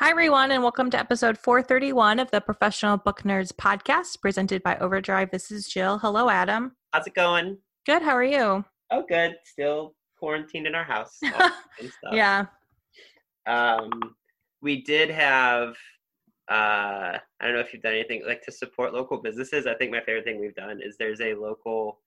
Hi, everyone, and welcome to episode 431 of the Professional Book Nerds podcast presented by Overdrive. This is Jill. Hello, Adam. How's it going? Good. How are you? Oh, good. Still quarantined in our house. Yeah. Um, we did have. Uh, I don't know if you've done anything like to support local businesses. I think my favorite thing we've done is there's a local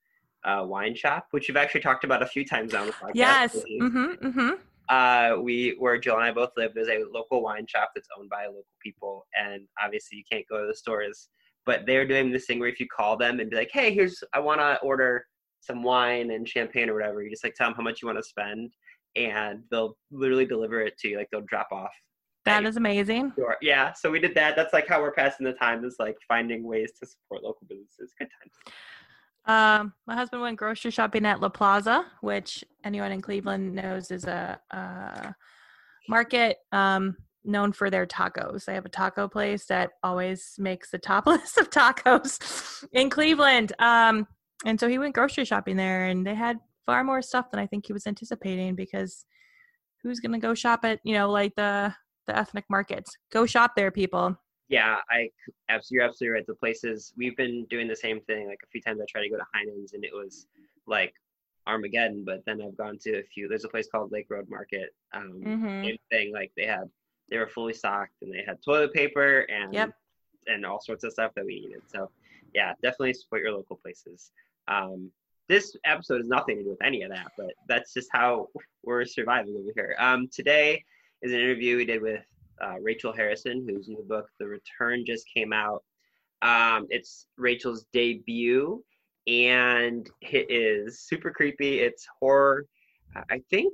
uh, wine shop, which you've actually talked about a few times on the podcast. Yes. Mm-hmm. Mm-hmm. Uh, we where Jill and I both live. There's a local wine shop that's owned by local people, and obviously you can't go to the stores. But they're doing this thing where if you call them and be like, "Hey, here's I want to order some wine and champagne or whatever," you just like tell them how much you want to spend, and they'll literally deliver it to you. Like they'll drop off. That is amazing. Yeah. So we did that. That's like how we're passing the time. Is like finding ways to support local businesses. Good times. Um, my husband went grocery shopping at La Plaza, which anyone in Cleveland knows is a, a market um, known for their tacos. They have a taco place that always makes the top list of tacos in Cleveland. Um, and so he went grocery shopping there, and they had far more stuff than I think he was anticipating because who's going to go shop at you know like the the ethnic markets? Go shop there, people. Yeah, I abs- you're absolutely right. The places we've been doing the same thing. Like a few times, I tried to go to Heinen's, and it was like Armageddon. But then I've gone to a few. There's a place called Lake Road Market. Um, Mhm. Same thing. Like they had, they were fully stocked, and they had toilet paper and Yep. and all sorts of stuff that we needed. So yeah, definitely support your local places. Um, this episode has nothing to do with any of that, but that's just how we're surviving over here. Um, today is an interview we did with uh, Rachel Harrison, whose new book, The Return, just came out. Um, it's Rachel's debut, and it is super creepy. It's horror. I think,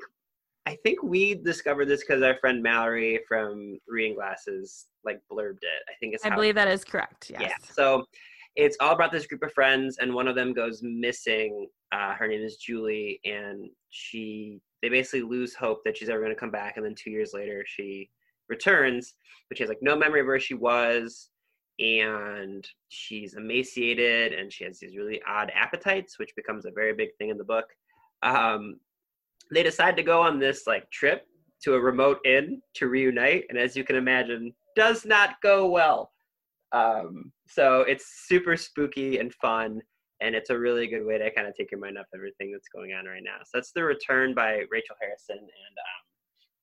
I think we discovered this because our friend Mallory from Reading Glasses like blurbed it. I think it's I believe that is correct. Yes. yeah. So it's all about this group of friends, and one of them goes missing. Uh, her name is Julie, and she they basically lose hope that she's ever going to come back. And then two years later, she returns, but she has like no memory of where she was, and she's emaciated, and she has these really odd appetites, which becomes a very big thing in the book. Um, they decide to go on this like trip to a remote inn to reunite, and as you can imagine, does not go well. Um, so it's super spooky and fun, and it's a really good way to kind of take your mind off everything that's going on right now. So that's The Return by Rachel Harrison, and um,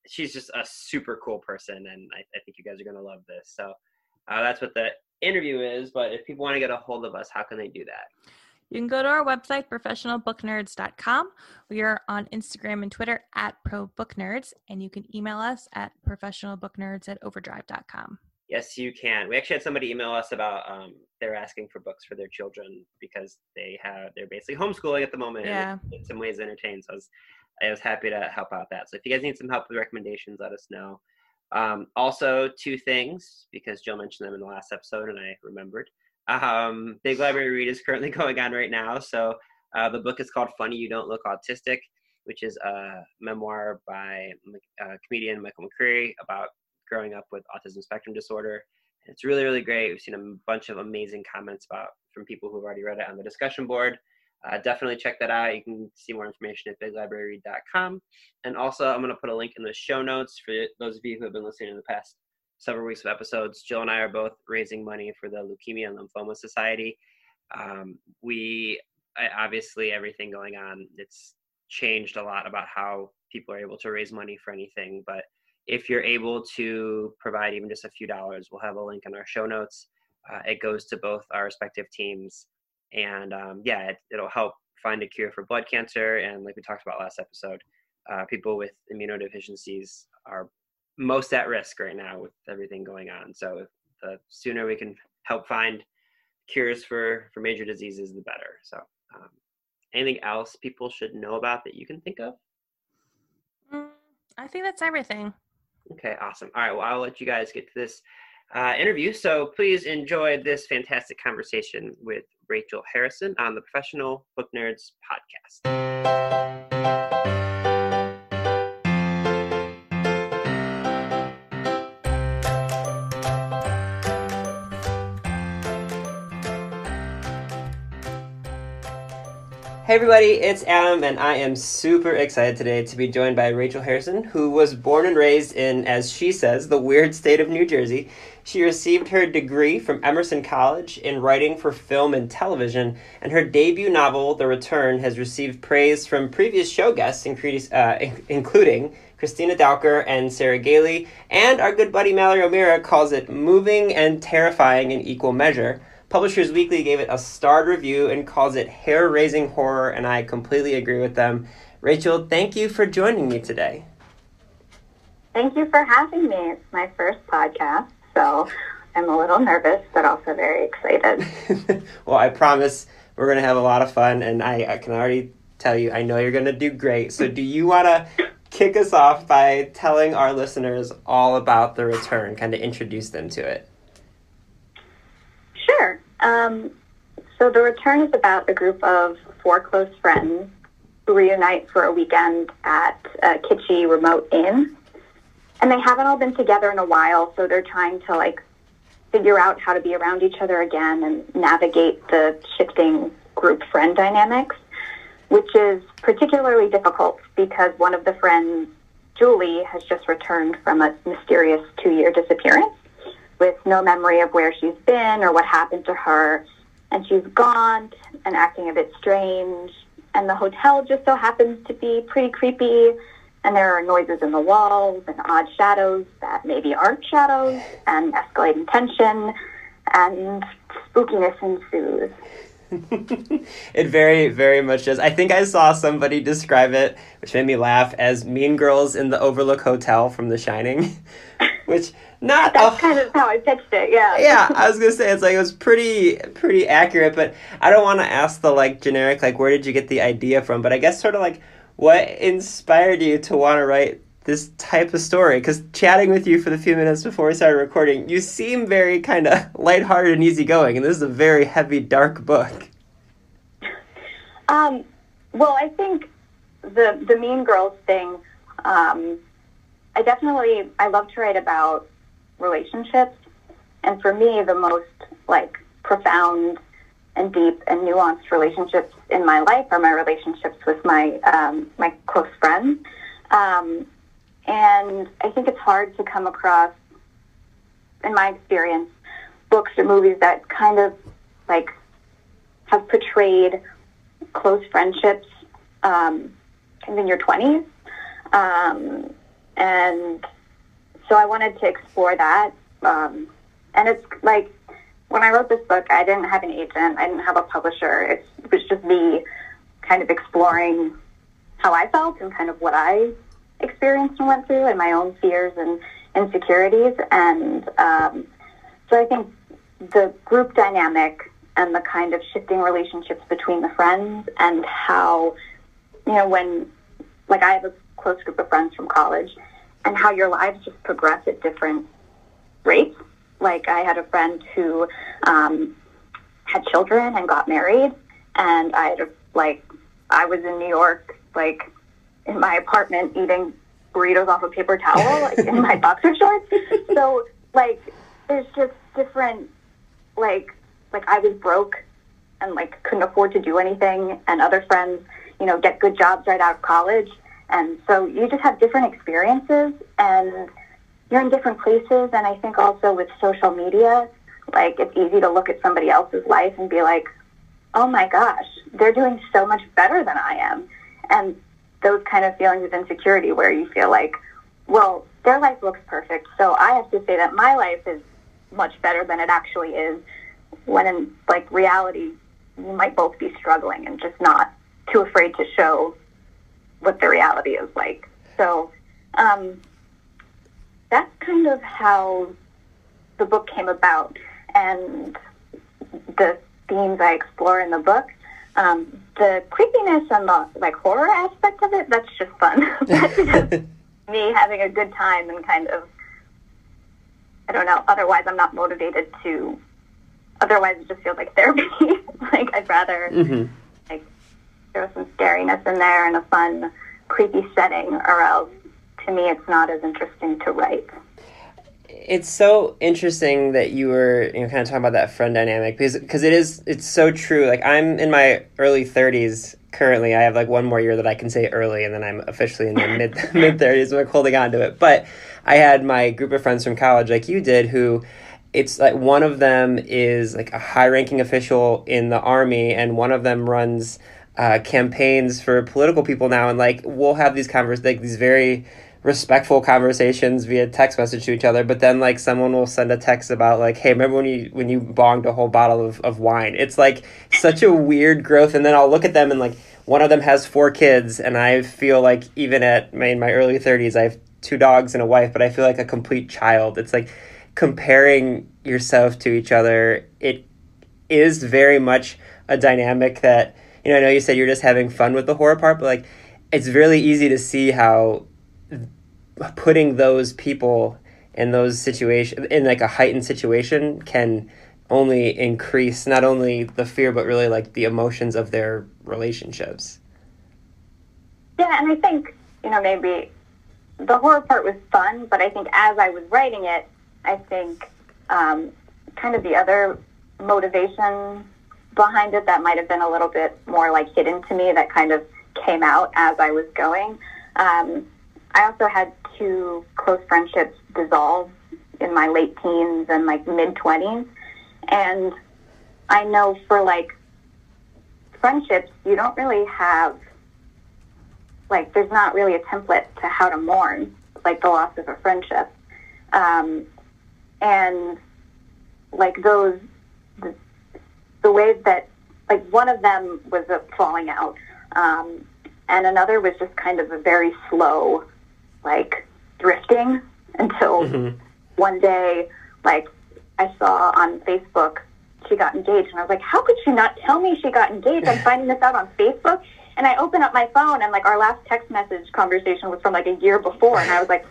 she's just a super cool person, and I, I think you guys are going to love this. So uh, that's what the interview is. But if people want to get a hold of us, how can they do that? You can go to our website, professionalbooknerds.com. We are on Instagram and Twitter at ProBookNerds, and you can email us at professionalbooknerds at overdrive.com. Yes, you can. We actually had somebody email us about um, they're asking for books for their children because they have they're basically homeschooling at the moment. and Yeah. in some ways entertained. So I was, I was happy to help out that. So if you guys need some help with recommendations, let us know. Um, also, two things because Jill mentioned them in the last episode and I remembered. Um, Big Library Read is currently going on right now. So uh, the book is called Funny You Don't Look Autistic, which is a memoir by uh, comedian Michael McCreary about growing up with autism spectrum disorder. It's really, really great. We've seen a bunch of amazing comments about from people who've already read it on the discussion board. Uh, definitely check that out. You can see more information at biglibraryread.com. And also, I'm going to put a link in the show notes for those of you who have been listening in the past several weeks of episodes. Jill and I are both raising money for the Leukemia and Lymphoma Society. Um, we obviously everything going on. It's changed a lot about how people are able to raise money for anything, but if you're able to provide even just a few dollars, we'll have a link in our show notes. Uh, it goes to both our respective teams, and um, yeah, it, it'll help find a cure for blood cancer. And like we talked about last episode, uh, people with immunodeficiencies are most at risk right now with everything going on. So the sooner we can help find cures for for major diseases, the better. So, um, anything else people should know about that you can think of? Mm, I think that's everything. Okay, awesome. All right, well, I'll let you guys get to this uh, interview. So please enjoy this fantastic conversation with Rachel Harrison on the Professional Book Nerds podcast. Hey everybody, it's Adam, and I am super excited today to be joined by Rachel Harrison, who was born and raised in, as she says, the weird state of New Jersey. She received her degree from Emerson College in writing for film and television, and her debut novel, The Return, has received praise from previous show guests, uh, including Christina Dalcher and Sarah Gailey, and our good buddy Mallory O'Meara calls it moving and terrifying in equal measure. Publishers Weekly gave it a starred review and calls it hair raising horror, and I completely agree with them. Rachel, thank you for joining me today. Thank you for having me. It's my first podcast, so I'm a little nervous, but also very excited. well, I promise we're going to have a lot of fun, and I, I can already tell you, I know you're going to do great. So, do you want to kick us off by telling our listeners all about the return, kind of introduce them to it? Sure. Um, so the return is about a group of four close friends who reunite for a weekend at a kitschy remote inn. And they haven't all been together in a while, so they're trying to like figure out how to be around each other again and navigate the shifting group friend dynamics, which is particularly difficult because one of the friends, Julie, has just returned from a mysterious two year disappearance with no memory of where she's been or what happened to her. And she's gaunt and acting a bit strange. And the hotel just so happens to be pretty creepy. And there are noises in the walls and odd shadows that maybe aren't shadows and escalating tension and spookiness ensues. it very, very much does. I think I saw somebody describe it, which made me laugh, as Mean Girls in the Overlook Hotel from The Shining, which not that's kind of how I pitched it. Yeah. Yeah, I was gonna say it's like it was pretty pretty accurate, but I don't want to ask the like generic like where did you get the idea from? But I guess sort of like what inspired you to want to write this type of story? Because chatting with you for the few minutes before we started recording, you seem very kind of lighthearted and easygoing, and this is a very heavy, dark book. Um, well, I think the the Mean Girls thing. Um, I definitely I love to write about relationships. And for me, the most like profound and deep and nuanced relationships in my life are my relationships with my um, my close friends. Um, and I think it's hard to come across, in my experience, books or movies that kind of like have portrayed close friendships um, in your twenties. Um, and so I wanted to explore that. Um, and it's like when I wrote this book, I didn't have an agent, I didn't have a publisher. It was just me kind of exploring how I felt and kind of what I experienced and went through, and my own fears and insecurities. And um, so I think the group dynamic and the kind of shifting relationships between the friends and how, you know, when, like, I have a close group of friends from college and how your lives just progress at different rates. Like I had a friend who um, had children and got married, and I had a, like I was in New York, like in my apartment eating burritos off a paper towel, like in my boxer shorts. So like there's just different like like I was broke and like couldn't afford to do anything, and other friends, you know, get good jobs right out of college and so you just have different experiences and you're in different places. And I think also with social media, like it's easy to look at somebody else's life and be like, oh my gosh, they're doing so much better than I am. And those kind of feelings of insecurity where you feel like, well, their life looks perfect. So I have to say that my life is much better than it actually is when in like reality, you might both be struggling and just not too afraid to show what the reality is like. So um, that's kind of how the book came about and the themes I explore in the book. Um, the creepiness and the like horror aspect of it, that's just fun. that's just me having a good time and kind of I don't know, otherwise I'm not motivated to otherwise it just feels like therapy. like I'd rather mm-hmm there was some scariness in there and a fun, creepy setting, or else to me it's not as interesting to write. It's so interesting that you were you know kind of talking about that friend dynamic because because it is it's so true. Like I'm in my early 30s currently. I have like one more year that I can say early, and then I'm officially in the mid mid thirties. I'm like holding on to it. But I had my group of friends from college, like you did, who it's like one of them is like a high ranking official in the army, and one of them runs uh, campaigns for political people now, and like we'll have these conversations, like these very respectful conversations via text message to each other but then like someone will send a text about like hey remember when you when you bonged a whole bottle of, of wine? It's like such a weird growth and then i'll look at them and like one of them has four kids and i feel like even at my, in my early 30s i have two dogs and a wife but i feel like a complete child. It's like comparing yourself to each other it is very much a dynamic that you know i know you said you're just having fun with the horror part but like it's really easy to see how putting those people in those situations in like a heightened situation can only increase not only the fear but really like the emotions of their relationships. Yeah and i think you know maybe the horror part was fun but i think as i was writing it i think um, kind of the other motivation behind it that might have been a little bit more like hidden to me that kind of came out as i was going um, I also had two close friendships dissolve in my late teens and like mid 20s. And I know for like friendships, you don't really have, like, there's not really a template to how to mourn, like, the loss of a friendship. Um, and like those, the, the ways that, like, one of them was a falling out. Um, and another was just kind of a very slow, like drifting until mm-hmm. one day, like I saw on Facebook she got engaged, and I was like, how could she not tell me she got engaged? I'm finding this out on Facebook, and I open up my phone, and like our last text message conversation was from like a year before, and I was like,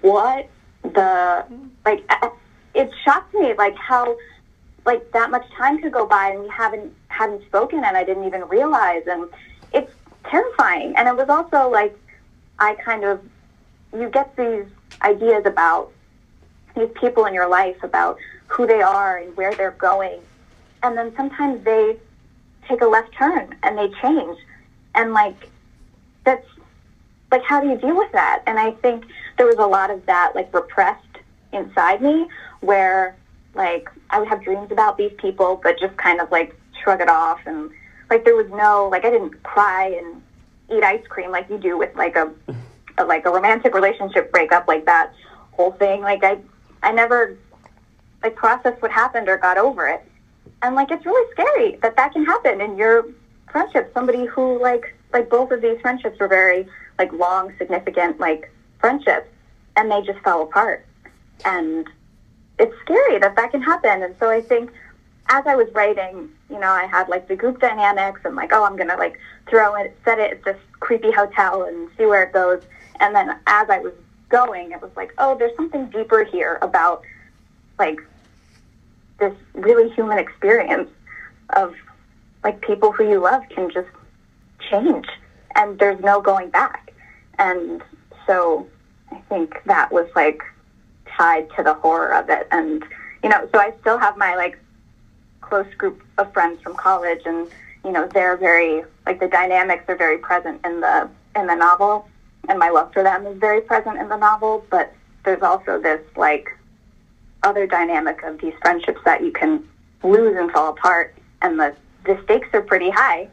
what the like? It shocked me like how like that much time could go by and we haven't hadn't spoken and I didn't even realize and it's terrifying and it was also like I kind of, you get these ideas about these people in your life, about who they are and where they're going. And then sometimes they take a left turn and they change. And like, that's like, how do you deal with that? And I think there was a lot of that like repressed inside me where like I would have dreams about these people, but just kind of like shrug it off. And like, there was no, like, I didn't cry and eat ice cream like you do with like a, a like a romantic relationship breakup like that whole thing. Like i i never like processed what happened or got over it. And like it's really scary that that can happen in your friendship. Somebody who like like both of these friendships were very like long significant like friendships and they just fell apart. And it's scary that that can happen. And so i think as I was writing, you know, I had like the group dynamics and like, oh, I'm gonna like throw it, set it at this creepy hotel and see where it goes. And then as I was going, it was like, oh, there's something deeper here about like this really human experience of like people who you love can just change and there's no going back. And so I think that was like tied to the horror of it. And, you know, so I still have my like close group of friends from college, and you know they're very like the dynamics are very present in the in the novel, and my love for them is very present in the novel. But there's also this like other dynamic of these friendships that you can lose and fall apart, and the the stakes are pretty high.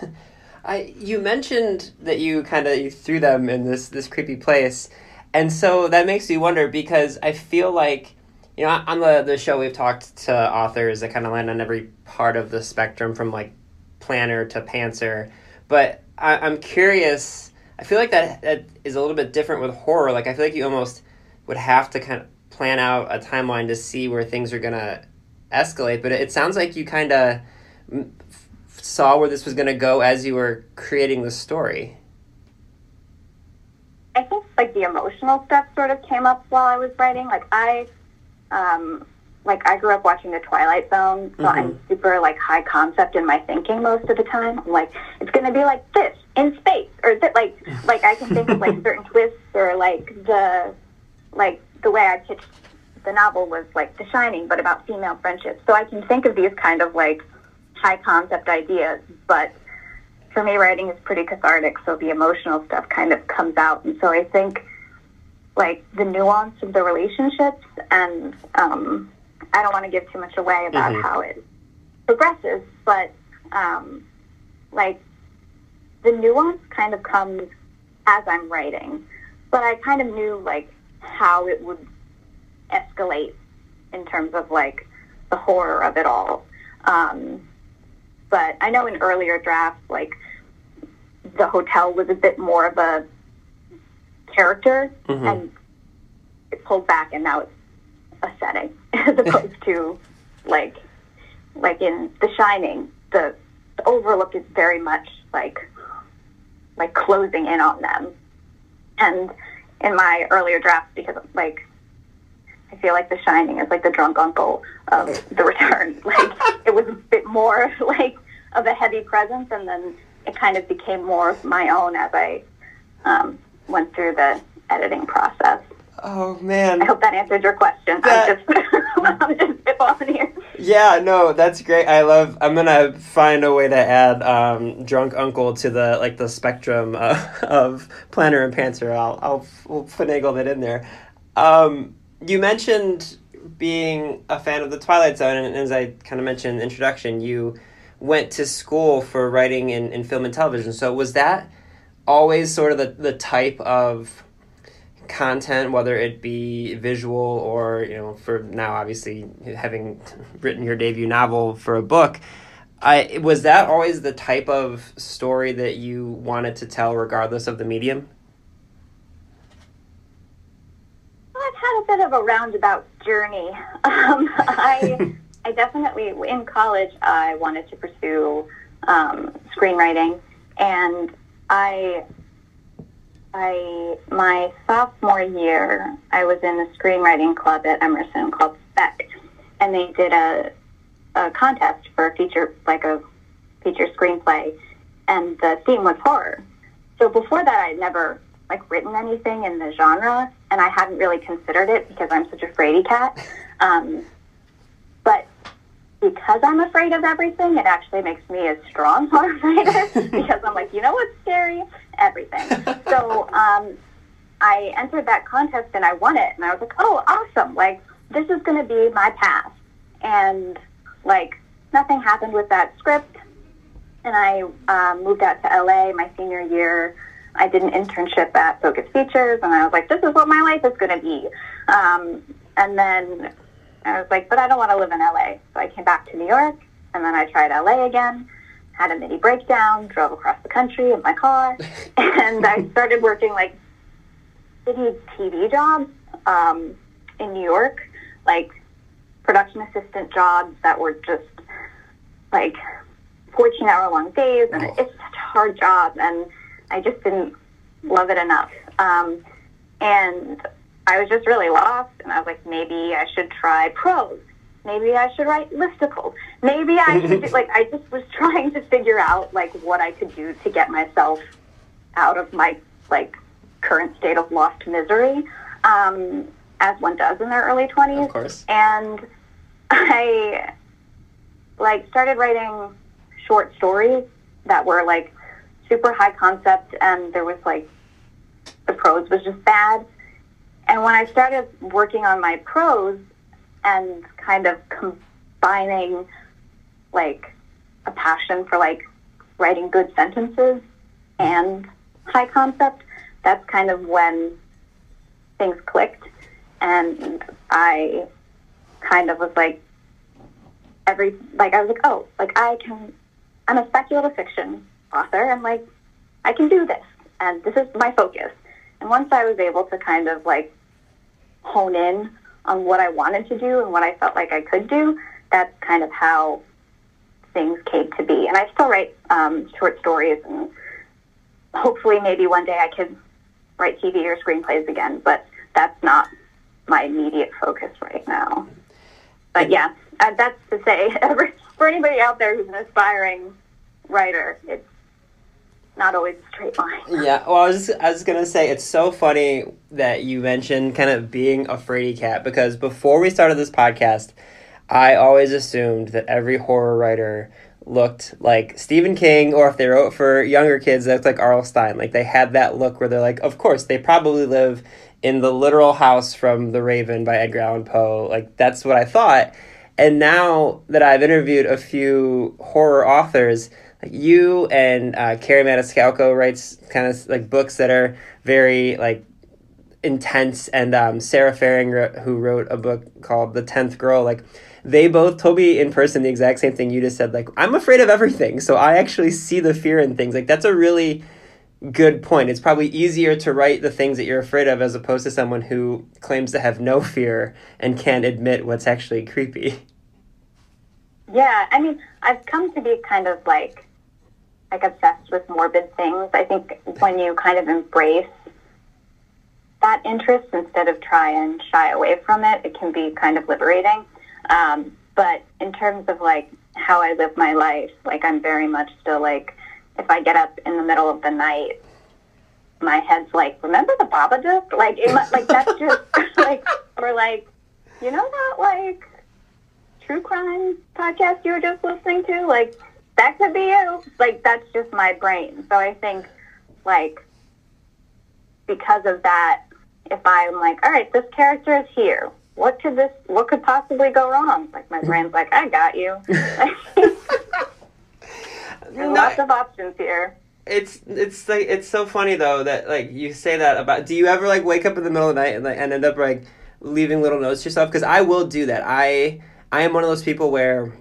I you mentioned that you kind of you threw them in this this creepy place, and so that makes me wonder because I feel like you know, on the, the show, we've talked to authors that kind of land on every part of the spectrum from like planner to pantser. But I, I'm curious, I feel like that, that is a little bit different with horror. Like, I feel like you almost would have to kind of plan out a timeline to see where things are going to escalate. But it sounds like you kind of saw where this was going to go as you were creating the story. I think like the emotional stuff sort of came up while I was writing. Like I um, like I grew up watching The Twilight Zone, so mm-hmm. I'm super like high concept in my thinking most of the time. I'm like, it's gonna be like this in space, or th- like like I can think of like certain twists, or like the like the way I pitched the novel was like The Shining, but about female friendships. So I can think of these kind of like high concept ideas, but for me, writing is pretty cathartic, so the emotional stuff kind of comes out. And so I think, like, the nuance of the relationships, and um, I don't want to give too much away about Mhm. how it progresses, but, um, like, the nuance kind of comes as I'm writing. But I kind of knew, like, how it would escalate in terms of, like, the horror of it all. Um, but I know in earlier drafts, like the hotel was a bit more of a character, Mhm. and it pulled back, and now it's a setting as opposed to like like in The Shining, the, the Overlook is very much like like closing in on them, and in my earlier drafts, because like I feel like The Shining is like the drunk uncle of The Return. Like it was a bit more like of a heavy presence, and then it kind of became more of my own as I um, went through the editing process. Oh man. I hope that answered your question. That- I'm just I'm just spitballing here. Yeah, no, that's great. I love. I'm gonna find a way to add um, drunk uncle to the like the spectrum uh, of planner and pantser. I'll I'll we'll finagle that in there. Um, you mentioned being a fan of the Twilight Zone, and as I kind of mentioned in the introduction, you went to school for writing in, in film and television. So was that always sort of the, the type of content, whether it be visual or, you know, for now, obviously, having written your debut novel for a book, I, was that always the type of story that you wanted to tell, regardless of the medium? I've had a bit of a roundabout journey. Um, I, I definitely, in college, I wanted to pursue um, screenwriting, and I, I, my sophomore year, I was in a screenwriting club at Emerson called Spec, and they did a, a contest for a feature, like a feature screenplay, and the theme was horror. So before that, I'd never like written anything in the genre, and I hadn't really considered it because I'm such a fraidy cat. Um, because I'm afraid of everything, it actually makes me a strong horror writer because I'm like, you know what's scary? Everything. So um, I entered that contest and I won it, and I was like, oh, awesome! Like this is going to be my path. And like nothing happened with that script, and I um, moved out to LA my senior year. I did an internship at Focus Features, and I was like, this is what my life is going to be. Um, and then I was like, but I don't want to live in LA. So I came back to New York, and then I tried LA again, had a mini breakdown, drove across the country in my car, and I started working like city TV jobs um, in New York, like production assistant jobs that were just like 14 hour long days, and Oh. it's such a hard job, and I just didn't love it enough. Um, and I was just really lost, and I was like, maybe I should try prose. Maybe I should write listicles. Maybe I should do, like I just was trying to figure out like what I could do to get myself out of my like current state of lost misery, um, as one does in their early twenties Of course. and I like started writing short stories that were like super high concept and there was like the prose was just bad. And when I started working on my prose and kind of combining like a passion for like writing good sentences and high concept, that's kind of when things clicked. And I kind of was like every like I was like, oh, like I can I'm a speculative fiction author. And like I can do this. And this is my focus. And once I was able to kind of like hone in on what I wanted to do and what I felt like I could do, that's kind of how things came to be. And I still write um, short stories and hopefully maybe one day I could write TV or screenplays again, but that's not my immediate focus right now. But yeah, uh, that's to say, for anybody out there who's an aspiring writer, it's not always a straight line. Yeah, well, I was I was gonna say it's so funny that you mentioned kind of being a fraidy cat because before we started this podcast, I always assumed that every horror writer looked like Stephen King, or if they wrote for younger kids, that's like R.L. Stine. Like they had that look where they're like, of course, they probably live in the literal house from The Raven by Edgar Allan Poe. Like that's what I thought. And now that I've interviewed a few horror authors, like you and uh, Kerri Maniscalco writes kind of like books that are very like intense, and um, Sara Faring, who wrote a book called The Tenth Girl, like they both told me in person the exact same thing you just said. Like I'm afraid of everything, so I actually see the fear in things. Like that's a really good point. It's probably easier to write the things that you're afraid of as opposed to someone who claims to have no fear and can't admit what's actually creepy. Yeah, I mean, I've come to be kind of like like obsessed with morbid things. I think when you kind of embrace that interest instead of try and shy away from it, it can be kind of liberating. Um, but in terms of like how I live my life, like I'm very much still like if I get up in the middle of the night, my head's like, remember the Babadook? Like, it, like that's just like, or like, you know that like true crime podcast you were just listening to? Like, that could be you. Like, that's just my brain. So I think, like, because of that, if I'm like, all right, this character is here. What could this? What could possibly go wrong? Like my brain's like, I got you. There's lots of options here. It's it's like it's so funny though that like you say that about. Do you ever like wake up in the middle of the night and like and end up like leaving little notes to yourself? Because I will do that. I I am one of those people where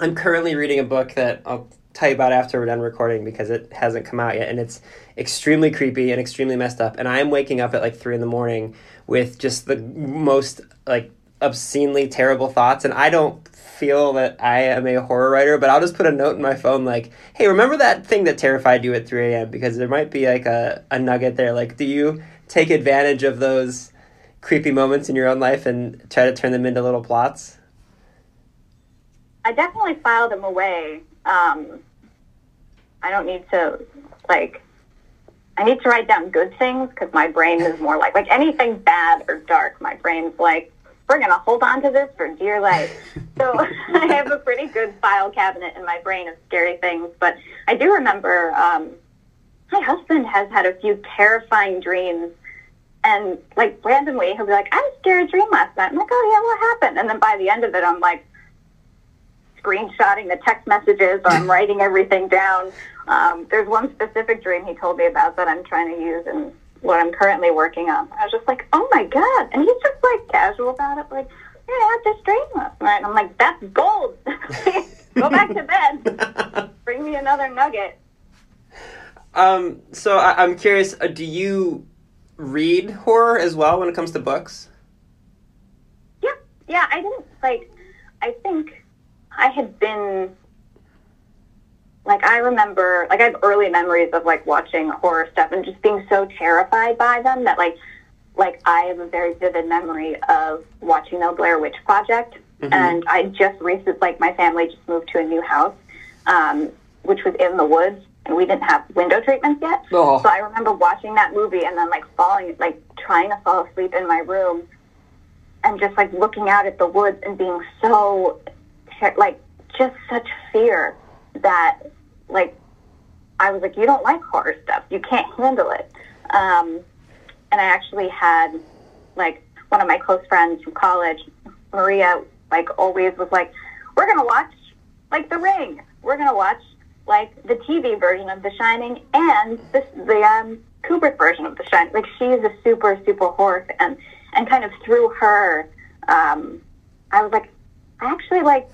I'm currently reading a book that I'll tell you about after we're done recording because it hasn't come out yet, and it's extremely creepy and extremely messed up. And I am waking up at like three in the morning with just the most like obscenely terrible thoughts, and I don't feel that I am a horror writer, but I'll just put a note in my phone like, hey, remember that thing that terrified you at 3 a.m. because there might be like a, a nugget there. Like, do you take advantage of those creepy moments in your own life and try to turn them into little plots? I definitely file them away. Um, I don't need to, like, I need to write down good things because my brain is more like, like anything bad or dark, my brain's like, we're to hold on to this for dear life. so I have a pretty good file cabinet in my brain of scary things. But I do remember um, my husband has had a few terrifying dreams. And like randomly, he'll be like, I had a scary dream last night. I'm like, oh yeah, what happened? And then by the end of it, I'm like screenshotting the text messages or I'm writing everything down. Um, there's one specific dream he told me about that I'm trying to use and what I'm currently working on. I was just like, oh my God. And he's just like casual about it, like, yeah, I had this dream last night. And I'm like, that's gold. Go back to bed. Bring me another nugget. Um, so I, am curious, uh, do you read horror as well when it comes to books? Yeah, yeah, I didn't, like, I think I had been like I remember, like I have early memories of like watching horror stuff and just being so terrified by them that like, like I have a very vivid memory of watching the Blair Witch Project. Mm-hmm. And I just recently, like my family just moved to a new house, um, which was in the woods, and we didn't have window treatments yet. Oh. So I remember watching that movie and then like falling, like trying to fall asleep in my room, and just like looking out at the woods and being so, like, just such fear that like I was like, you don't like horror stuff. You can't handle it. Um, and I actually had like one of my close friends from college, Maria, like always was like, we're gonna watch like The Ring. We're gonna watch like the TV version of The Shining and the the um, Kubrick version of The Shining. Like she's a super super horror fan, and kind of through her, um, I was like, I actually like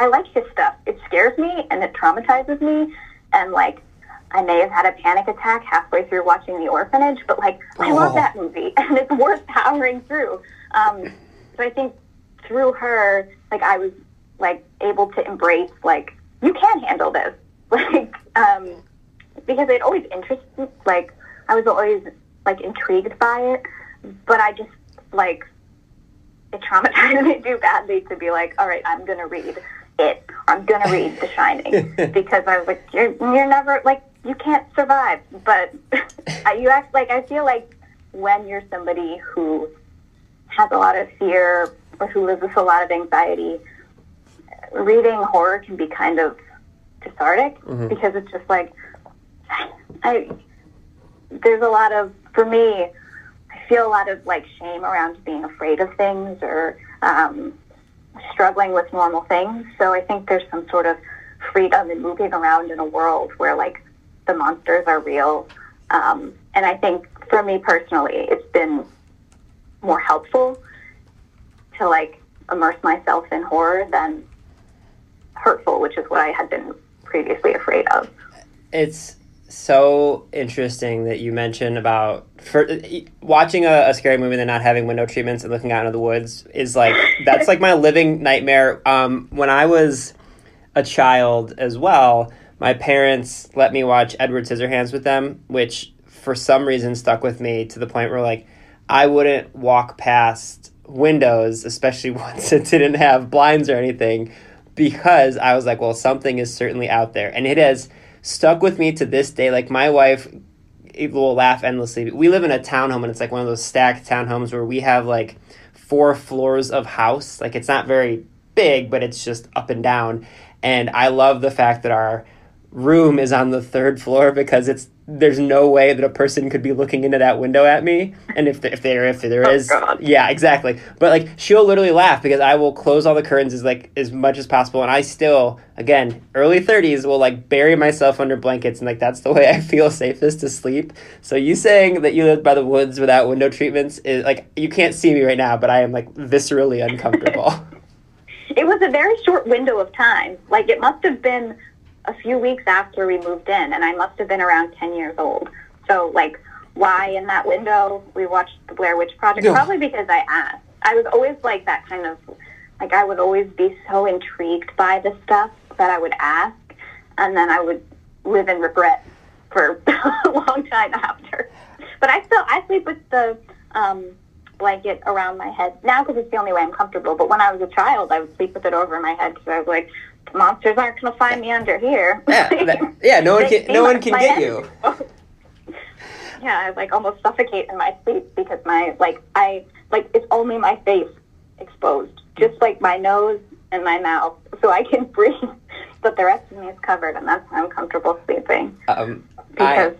I like his stuff. It scares me and it traumatizes me. And like, I may have had a panic attack halfway through watching The Orphanage, but like, oh. I love that movie and it's worth powering through. Um, so I think through her, like, I was like able to embrace like, you can handle this. Like, um, because it always interested. Like, I was always like intrigued by it, but I just like it traumatized me too badly to be like, all right, I'm gonna read it. I'm gonna read The Shining because I was like, you're, you're never like you can't survive. But you act like I feel like when you're somebody who has a lot of fear or who lives with a lot of anxiety, reading horror can be kind of cathartic Mhm. because it's just like I there's a lot of for me I feel a lot of like shame around being afraid of things or um, struggling with normal things. So I think there's some sort of freedom in moving around in a world where like the monsters are real. Um, and I think for me personally, it's been more helpful to like immerse myself in horror than hurtful, which is what I had been previously afraid of. it's so interesting that you mentioned about for watching a, a scary movie and not having window treatments and looking out into the woods is like that's like my living nightmare. Um, when i was a child as well my parents let me watch edward scissorhands with them which for some reason stuck with me to the point where like i wouldn't walk past windows especially ones that didn't have blinds or anything because i was like well something is certainly out there. And it has stuck with me to this day. Like my wife will laugh endlessly. We live in a townhome and it's like one of those stacked townhomes where we have like four floors of house. Like it's not very big, but it's just up and down. And I love the fact that our room is on the third floor because it's there's no way that a person could be looking into that window at me. And if if there if there Oh, is, God. yeah, exactly. But like she'll literally laugh because I will close all the curtains as like as much as possible, and I still again early thirties will like bury myself under blankets, and like that's the way I feel safest to sleep. So you saying that you live by the woods without window treatments is like you can't see me right now, but I am like viscerally uncomfortable. It was a very short window of time. Like it must have been a few weeks after we moved in, and I must have been around 10 years old. So, like, why in that window we watched the Blair Witch Project? Yeah. Probably because I asked. I was always like that kind of, like, I would always be so intrigued by the stuff that I would ask, and then I would live in regret for a long time after. But I still, I sleep with the um, blanket around my head now because it's the only way I'm comfortable. But when I was a child, I would sleep with it over my head because I was like, monsters aren't going to find me under here. yeah, that- yeah. No one can no one can get you. yeah, I like almost suffocate in my sleep because my like I like it's only my face exposed, just like my nose and my mouth, so I can breathe, but the rest of me is covered, and that's how I'm comfortable sleeping Um, I- because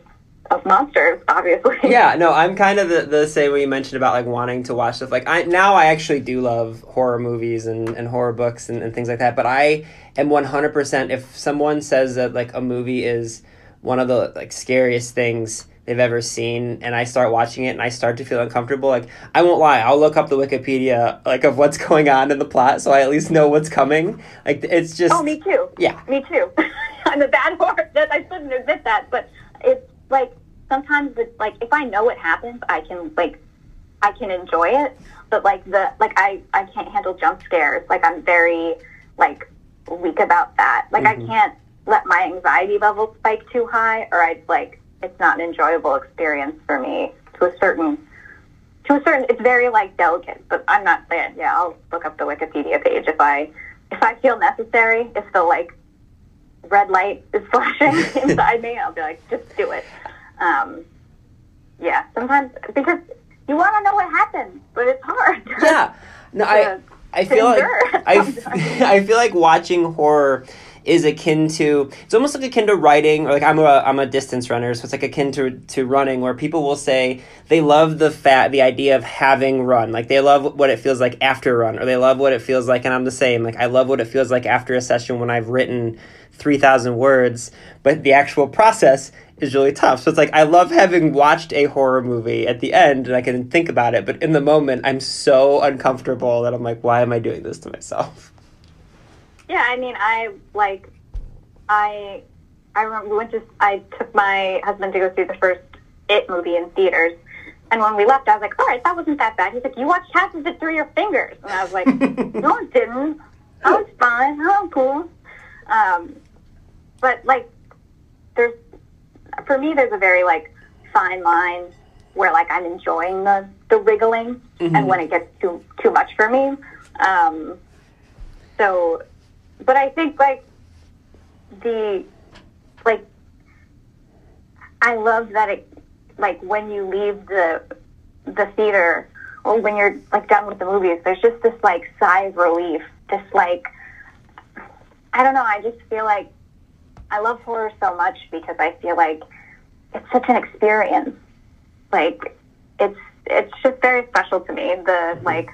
of monsters, obviously. yeah, no, I'm kind of the, the same way you mentioned about like wanting to watch stuff. Like I now I actually do love horror movies and, and horror books and, and things like that. But I am 100 percent if someone says that like a movie is one of the like scariest things they've ever seen and I start watching it and I start to feel uncomfortable, like I won't lie, I'll look up the Wikipedia like of what's going on in the plot so I at least know what's coming. Like it's just Oh, me too. yeah. Me too. I'm a bad horror. That I shouldn't admit that, but it's like sometimes it's like if I know what happens, I can like I can enjoy it. But like the like I I can't handle jump scares. Like I'm very like weak about that. Like Mhm. I can't let my anxiety level spike too high, or I'd like it's not an enjoyable experience for me to a certain to a certain it's very like delicate but i'm not saying yeah i'll look up the wikipedia page if i if i feel necessary if the like red light is flashing inside me i'll be like just do it um yeah sometimes because you want to know what happens but it's hard Yeah. No, I to- I to feel like I. I feel like watching horror is akin to it's almost like akin to writing or like I'm a I'm a distance runner so it's like akin to to running where people will say they love the fat the idea of having run like they love what it feels like after run or they love what it feels like and I'm the same like I love what it feels like after a session when I've written 3000 words but the actual process is really tough. So it's like I love having watched a horror movie at the end and I can think about it, but in the moment I'm so uncomfortable that I'm like, why am I doing this to myself? Yeah, I mean, I like, I, I remember we went to. I took my husband to go see the first It movie in theaters, and when we left, I was like, "All right, that wasn't that bad." He's like, "You watched half of it through your fingers," and I was like, "No, I didn't. I was fine. Oh, cool." Um, but like, there's for me, there's a very like fine line where like I'm enjoying the the wriggling, Mhm. and when it gets too too much for me. Um, so but I think like the like I love that it like when you leave the the theater or when you're like done with the movies, there's just this like sigh of relief. This like I don't know, I just feel like I love horror so much because I feel like it's such an experience. Like it's it's just very special to me. The mm-hmm. like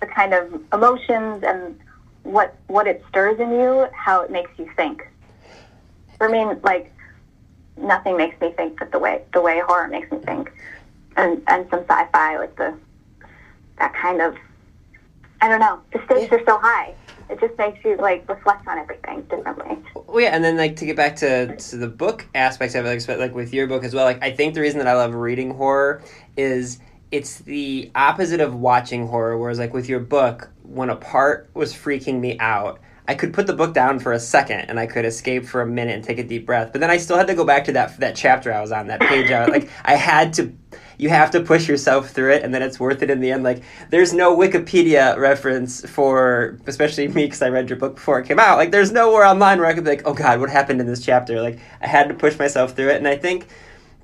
the kind of emotions and what what it stirs in you, how it makes you think. For me, like nothing makes me think that the way the way horror makes me think, and and some sci-fi like the that kind of I don't know. The stakes are so high. It just makes you like reflect on everything differently. Well, yeah, and then like to get back to, to the book aspects of it, like, like with your book as well. Like I think the reason that I love reading horror is it's the opposite of watching horror. Whereas like with your book, when a part was freaking me out, I could put the book down for a second and I could escape for a minute and take a deep breath. But then I still had to go back to that that chapter I was on, that page. I like I had to you have to push yourself through it and then it's worth it in the end like there's no wikipedia reference for especially me because i read your book before it came out like there's nowhere online where i could be like oh god what happened in this chapter like i had to push myself through it and i think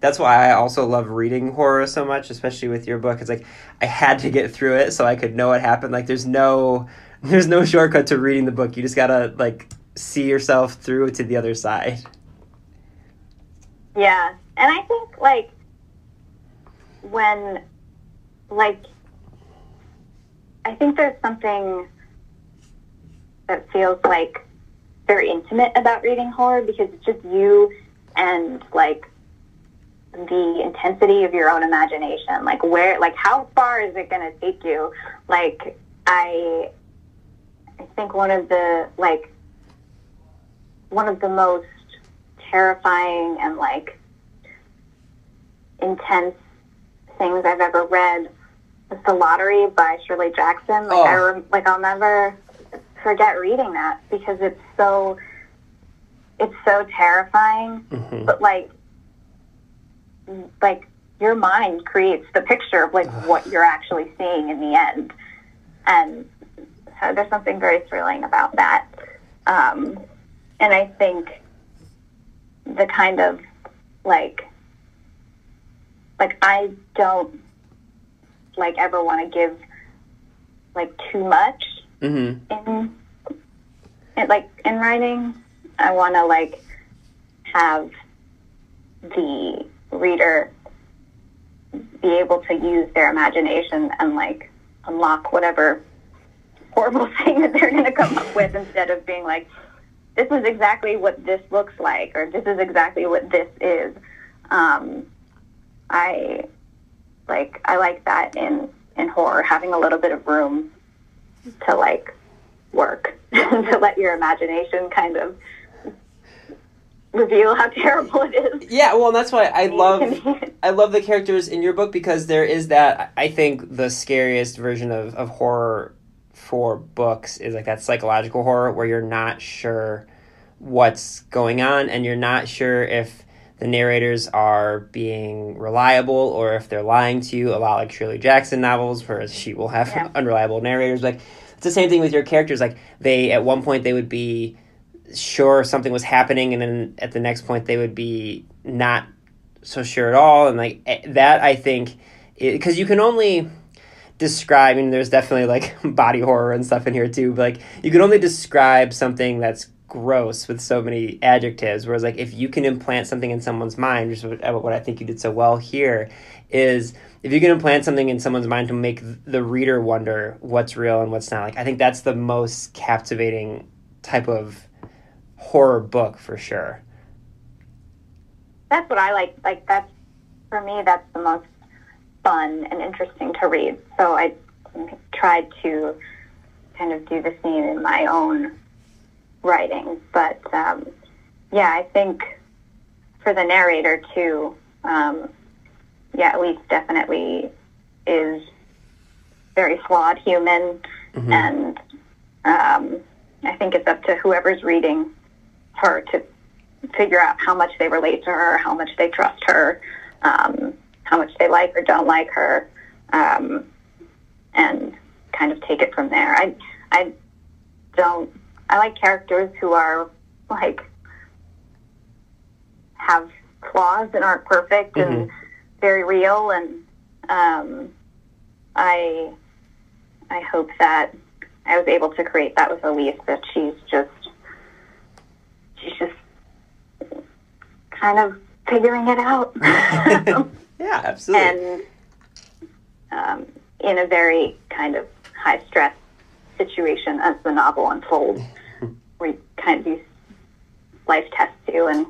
that's why i also love reading horror so much especially with your book. It's like i had to get through it so i could know what happened. Like there's no there's no shortcut to reading the book. You just gotta like see yourself through to the other side. Yeah. And i think like when, like, I think there's something that feels like very intimate about reading horror because it's just you and like the intensity of your own imagination. Like where, like how far is it going to take you? Like I, I think one of the like one of the most terrifying and like intense things I've ever read was The Lottery by Shirley Jackson. Like oh. I rem- like I'll never forget reading that because it's so it's so terrifying. Mm-hmm. But like like your mind creates the picture of like what you're actually seeing in the end. And so there's something very thrilling about that. Um, and I think the kind of like like I don't like ever want to give like too much mm-hmm. in, in like in writing. I want to like have the reader be able to use their imagination and like unlock whatever horrible thing that they're going to come up with instead of being like this is exactly what this looks like or this is exactly what this is. Um, I like I like that in in horror, having a little bit of room to like work to let your imagination kind of reveal how terrible it is. Yeah, well, that's why I love I love the characters in your book because there is that I think the scariest version of, of horror for books is like that psychological horror where you're not sure what's going on and you're not sure if the narrators are being reliable or if they're lying to you, a lot like Shirley Jackson novels, where she will have yeah. unreliable narrators. Like it's the same thing with your characters. Like they at one point they would be sure something was happening, and then at the next point they would be not so sure at all. And like eh, that, I think, because you can only describe. I mean, there's definitely like body horror and stuff in here too. But like you can only describe something that's gross with so many adjectives. Whereas, like, if you can implant something in someone's mind, which is what I think you did so well here, is if you can implant something in someone's mind to make the reader wonder what's real and what's not. Like, I think that's the most captivating type of horror book for sure. That's what I like. Like, that's for me, that's the most fun and interesting to read. So I tried to kind of do the same in my own writing. But um, yeah, I think for the narrator too, um, yeah, Elise definitely is very flawed human, mm-hmm. and um, I think it's up to whoever's reading her to figure out how much they relate to her, how much they trust her, um, how much they like or don't like her, um, and kind of take it from there. I I don't I like characters who are like have flaws and aren't perfect mm-hmm. and very real and um, I I hope that I was able to create that with Elise that she's just she's just kind of figuring it out. yeah, absolutely. and um, in a very kind of high stress situation as the novel unfolds, you kind of do life tests you, and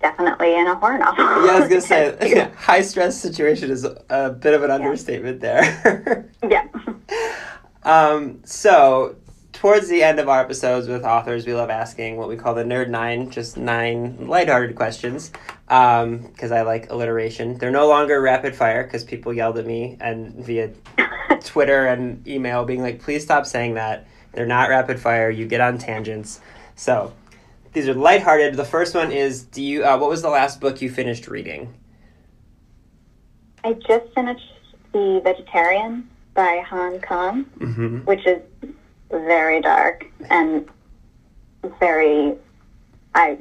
definitely in a horror novel. Yeah, I was gonna say high stress situation is a bit of an understatement there. yeah. um, so towards the end of our episodes with authors, we love asking what we call the Nerd Nine, just nine lighthearted questions. Because I like alliteration. They're no longer rapid fire because people yelled at me and via Twitter and email being like, please stop saying that. They're not rapid fire. You get on tangents. So these are lighthearted. The first one is, do you? Uh, what was the last book you finished reading? I just finished The Vegetarian by Han Kang, Mm-hmm. which is very dark and very. I,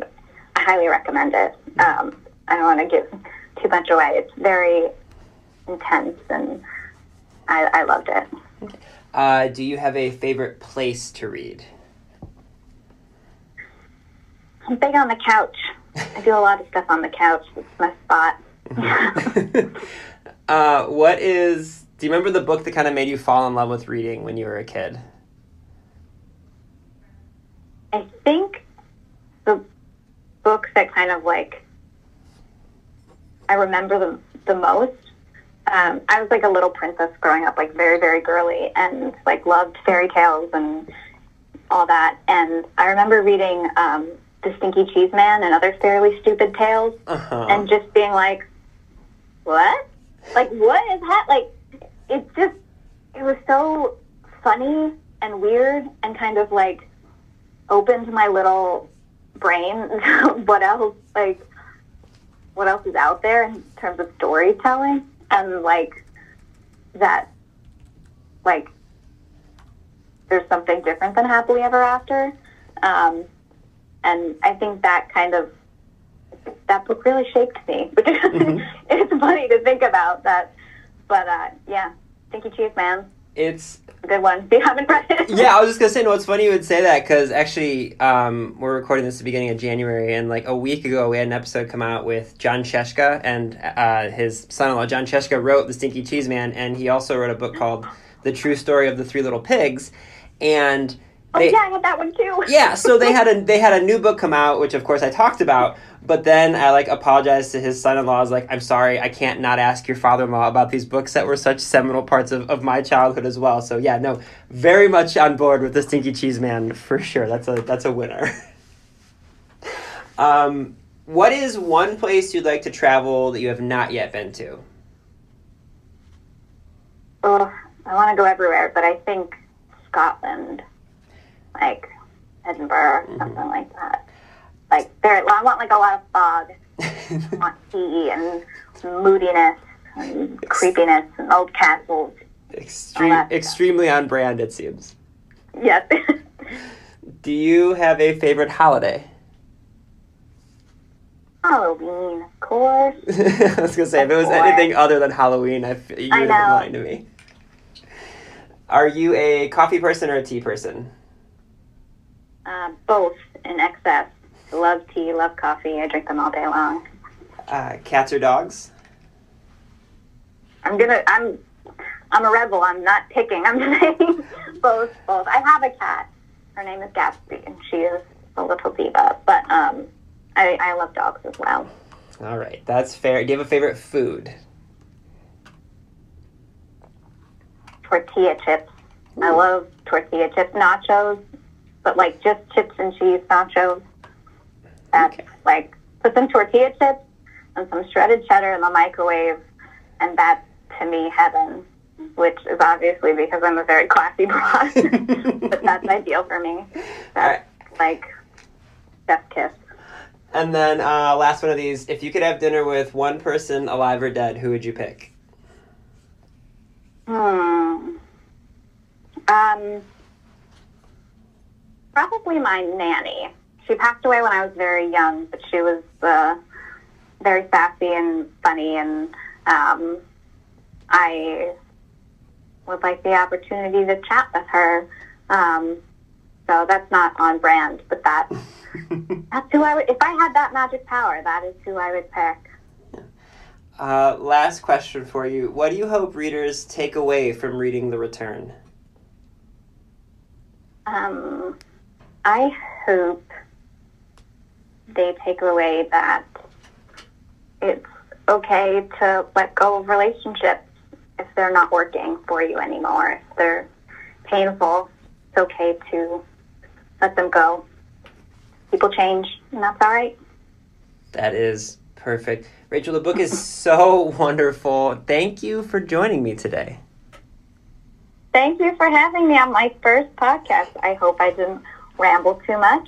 I highly recommend it. Um, I don't want to give too much away. It's very intense, and I, I loved it. Uh, do you have a favorite place to read? I'm big on the couch. I do a lot of stuff on the couch. It's my spot. uh, what is? Do you remember the book that kind of made you fall in love with reading when you were a kid? I think the book that kind of like I remember the the most. Um, I was like a little princess growing up, like very very girly, and like loved fairy tales and all that. And I remember reading um, The Stinky Cheese Man and other fairly stupid tales, Uh-huh. and just being like, "What? Like what is that? Like it just it was so funny and weird and kind of like opened my little brain what else like what else is out there in terms of storytelling? And like that like there's something different than happily ever after. Um, and i think that kind of that book really shaped me which Mhm. it's funny to think about that. But uh, yeah. Stinky cheese man it's good one They haven't read it yeah. I was just gonna say, no. It's funny you would say that because actually, um, we're recording this at the beginning of January, and like a week ago, we had an episode come out with Jon Scieszka and uh, his son-in-law. Jon Scieszka wrote The Stinky Cheese Man, and he also wrote a book called The True Story of the Three Little Pigs, and oh yeah i had that one too yeah so they had a they had a new book come out which of course i talked about but then i like apologized to his son-in-law. I was like i'm sorry. I can't not ask your father-in-law about these books that were such seminal parts of, of my childhood as well. So yeah no very much on board with the stinky cheese man for sure. That's a that's a winner. Um what is one place you'd like to travel that you have not yet been to? Ugh, I want to go everywhere, but I think Scotland, like Edinburgh, Mhm. something like that. Like there, I want like a lot of fog, I want sea and moodiness and creepiness and old castles. Extreme, stuff. extremely on brand it seems Yes. do you have a favorite holiday Halloween, of course. I was gonna say if it was Boy. anything other than Halloween, I f- you I would have lying to me. Are you a coffee person or a tea person? Uh, both in excess. Love tea, love coffee. I drink them all day long. Uh, cats or dogs? I'm gonna. I'm. I'm a rebel. I'm not picking. I'm saying both. Both. I have a cat. Her name is Gatsby, and she is a little diva. But um, I, I love dogs as well. All right, that's fair. Do you have a favorite food? Tortilla chips. I love tortilla chips, nachos, but like just chips and cheese nachos. That's Okay. like put some tortilla chips and some shredded cheddar in the microwave, and that's to me heaven. Which is obviously because I'm a very classy broad, but that's ideal for me. All That's like chef's kiss. And then uh, last one of these: if you could have dinner with one person, alive or dead, who would you pick? Hmm. Um, probably my nanny. She passed away when I was very young, but she was uh, very sassy and funny, and um, I would like the opportunity to chat with her. Um, So that's not on brand, but that that's who I would. If I had that magic power, that is who I would pick. Uh, last question for you: What do you hope readers take away from reading The Return? Um, I hope they take away that it's okay to let go of relationships if they're not working for you anymore. If they're painful, it's okay to let them go. People change, and that's all right. That is perfect. Rachel, the book is so wonderful. Thank you for joining me today. Thank you for having me on my first podcast. I hope I didn't ramble too much.